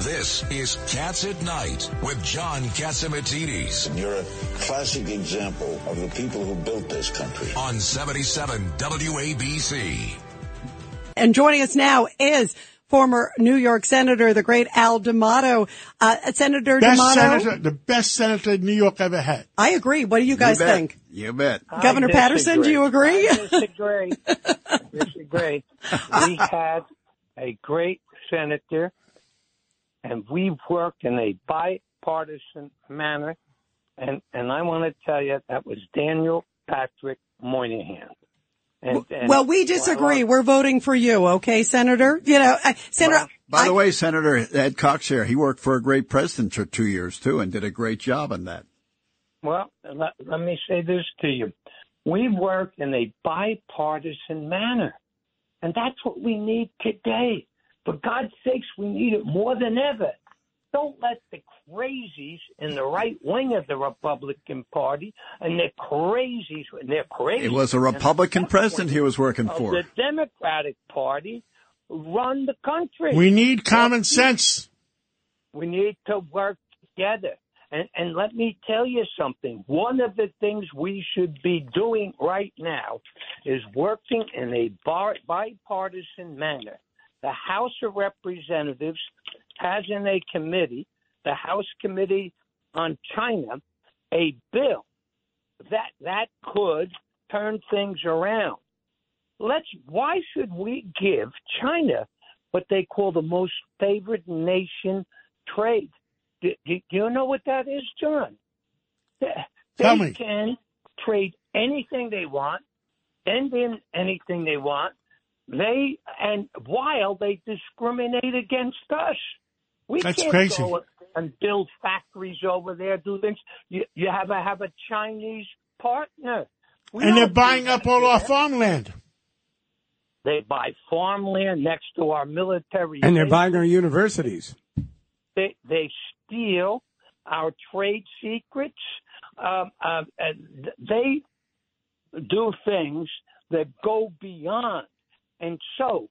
This is Cats at Night with John Catsimatidis You're a classic example of the people who built this country. on 77 WABC. And joining us now is former New York Senator, the great Al D'Amato. Uh, Senator Best D'Amato, senator, the best senator New York ever had. I agree. What do you guys You think? You bet. Governor I Paterson, do you agree? I disagree. Disagree. We had a great senator, and we've worked in a bipartisan manner. And and I want to tell you that was Daniel Patrick Moynihan. And, and well, we disagree. We're voting for you, okay, Senator? You know, uh, Senator. By the I- way, Senator Ed Cox here, he worked for a great president for two years too and did a great job on that. Well, let, let me say this to you. We work in a bipartisan manner, and that's what we need today. For God's sakes, we need it more than ever. Don't let the crazies in the right wing of the Republican Party and the crazies, and they're crazy. It was a Republican president he was working for. the Democratic Party run the country. We need common sense. We need to work together. And, and let me tell you something. One of the things we should be doing right now is working in a bipartisan manner. The House of Representatives has in a committee, the House Committee on China, a bill that that could turn things around. Let's. Why should we give China what they call the most favored nation trade? Do, do, do you know what that is, John? They, Tell they me. can trade anything they want, send in anything they want. They and while they discriminate against us, we That's can't crazy. go and build factories over there, do things. You, you have to have a Chinese partner. We And they're buying up all to our farmland. They buy farmland next to our military. And they're buying our universities. They they steal our trade secrets. Um, um, and they do things that go beyond. And so,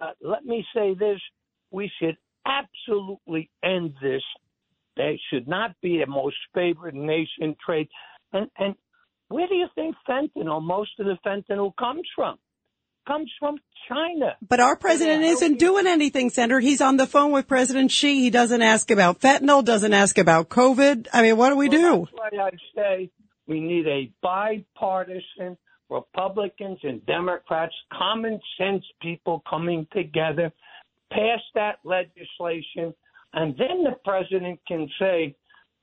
uh, let me say this: we should absolutely end this. They should not be a most favored nation trade. And and where do you think fentanyl? Most of the fentanyl comes from. Comes from China. But our president isn't doing anything, Senator. He's on the phone with President Xi. He doesn't ask about fentanyl, doesn't ask about COVID. I mean, what do we do? That's why I say we need a bipartisan Republicans and Democrats, common sense people coming together, pass that legislation, and then the president can say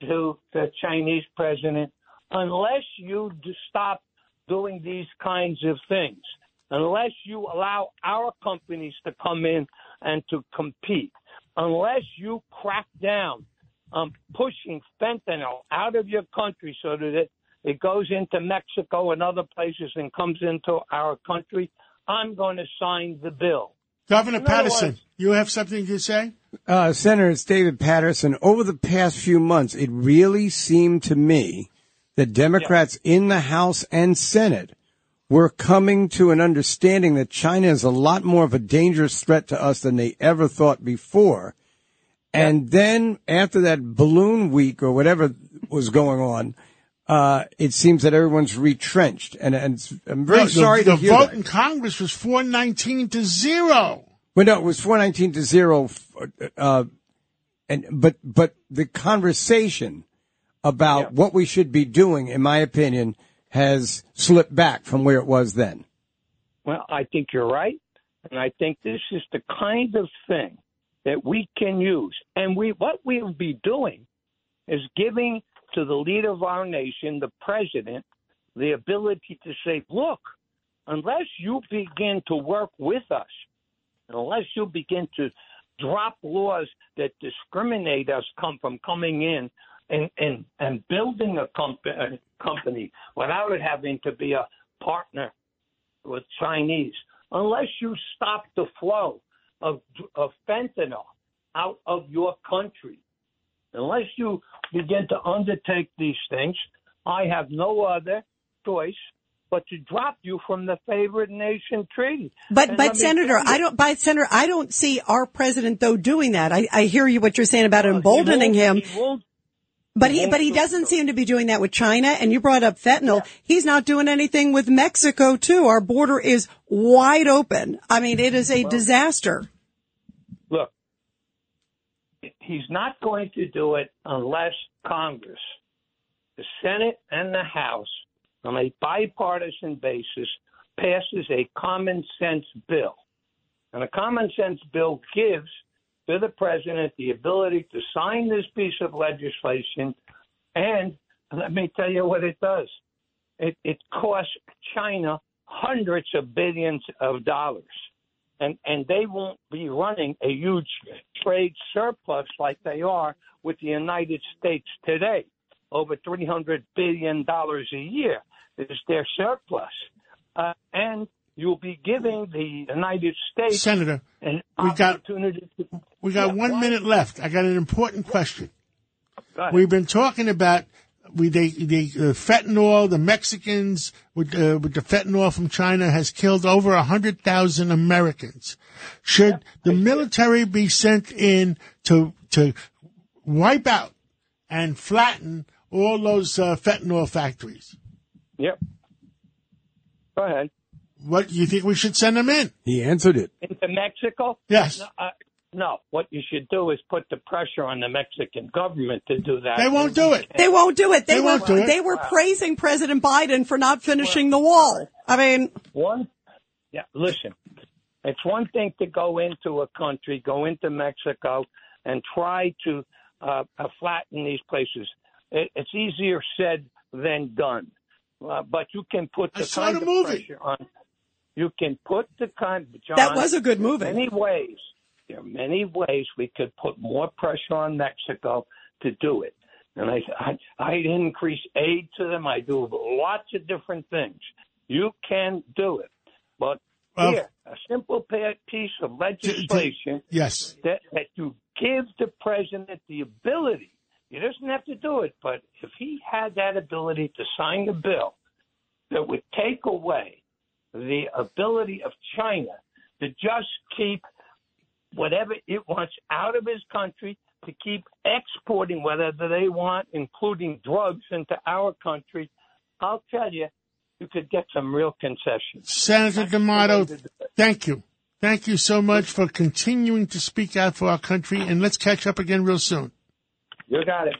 to the Chinese president, unless you stop doing these kinds of things, unless you allow our companies to come in and to compete, unless you crack down on pushing fentanyl out of your country so that it, it goes into Mexico and other places and comes into our country, I'm going to sign the bill. Governor In Paterson, words- you have something to say? Uh, Senator, it's David Paterson. Over the past few months, it really seemed to me that Democrats in the House and Senate were coming to an understanding that China is a lot more of a dangerous threat to us than they ever thought before. And then after that balloon week or whatever was going on, uh, it seems that everyone's retrenched. And, and I'm very No, sorry the, to hear vote that. in Congress was 419 to zero. Well, no, it was four nineteen to zero. Uh, and but but the conversation about what we should be doing, in my opinion, has slipped back from where it was then. Well, I think you're right. And I think this is the kind of thing that we can use. And we what we'll be doing is giving to the leader of our nation, the president, the ability to say, look, unless you begin to work with us, unless you begin to drop laws that discriminate us come from coming in and, and, and building a, comp- a company without it having to be a partner with Chinese, unless you stop the flow of, of fentanyl out of your country, unless you begin to undertake these things, I have no other choice but to drop you from the favored nation treaty. But And but Senator, I don't. But Senator, I don't see our president though doing that. I, I hear you what you're saying about emboldening him, he but he but he doesn't seem to be doing that with China. And you brought up fentanyl. He's not doing anything with Mexico too. Our border is wide open. I mean, it is a disaster. look, he's not going to do it unless Congress, the Senate and the House, on a bipartisan basis, passes a common sense bill. And a common sense bill gives to the president the ability to sign this piece of legislation. And let me tell you what it does it, it costs China hundreds of billions of dollars and and they won't be running a huge trade surplus like they are with the United States today. Over three hundred billion dollars a year is their surplus, uh, and you'll be giving the United States Senator, an we got- to, we got Yeah, one why- minute left. I got an important question. Go. We've been talking about we they the uh, fentanyl. The Mexicans with uh, with the fentanyl from China has killed over a hundred thousand Americans. Should the military be sent in to to wipe out and flatten all those uh, fentanyl factories? Yep. Go ahead. What you think we should send them in? He answered it. Into Mexico? Yes. No, uh, no, what you should do is put the pressure on the Mexican government to do that. They won't do it. They won't do it. They, They were won't do it. they were praising President Biden for not finishing the wall. I mean, One, yeah, listen, it's one thing to go into a country, go into Mexico, and try to uh, flatten these places. It, it's easier said than done. Uh, but you can put the saw kind the of movie. pressure on. You can put the kind. John, that was a good movie. many ways. There are many ways we could put more pressure on Mexico to do it. And I, I, I increase aid to them. I do lots of different things. You can do it, but Well, here, a simple piece of legislation Yes. that that you give the president the ability. He doesn't have to do it, but if he had that ability to sign a bill that would take away the ability of China to just keep whatever it wants out of his country, to keep exporting whatever they want, including drugs, into our country, I'll tell you, you could get some real concessions. Senator D'Amato, thank you. Thank you so much for continuing to speak out for our country, and let's catch up again real soon. You got it.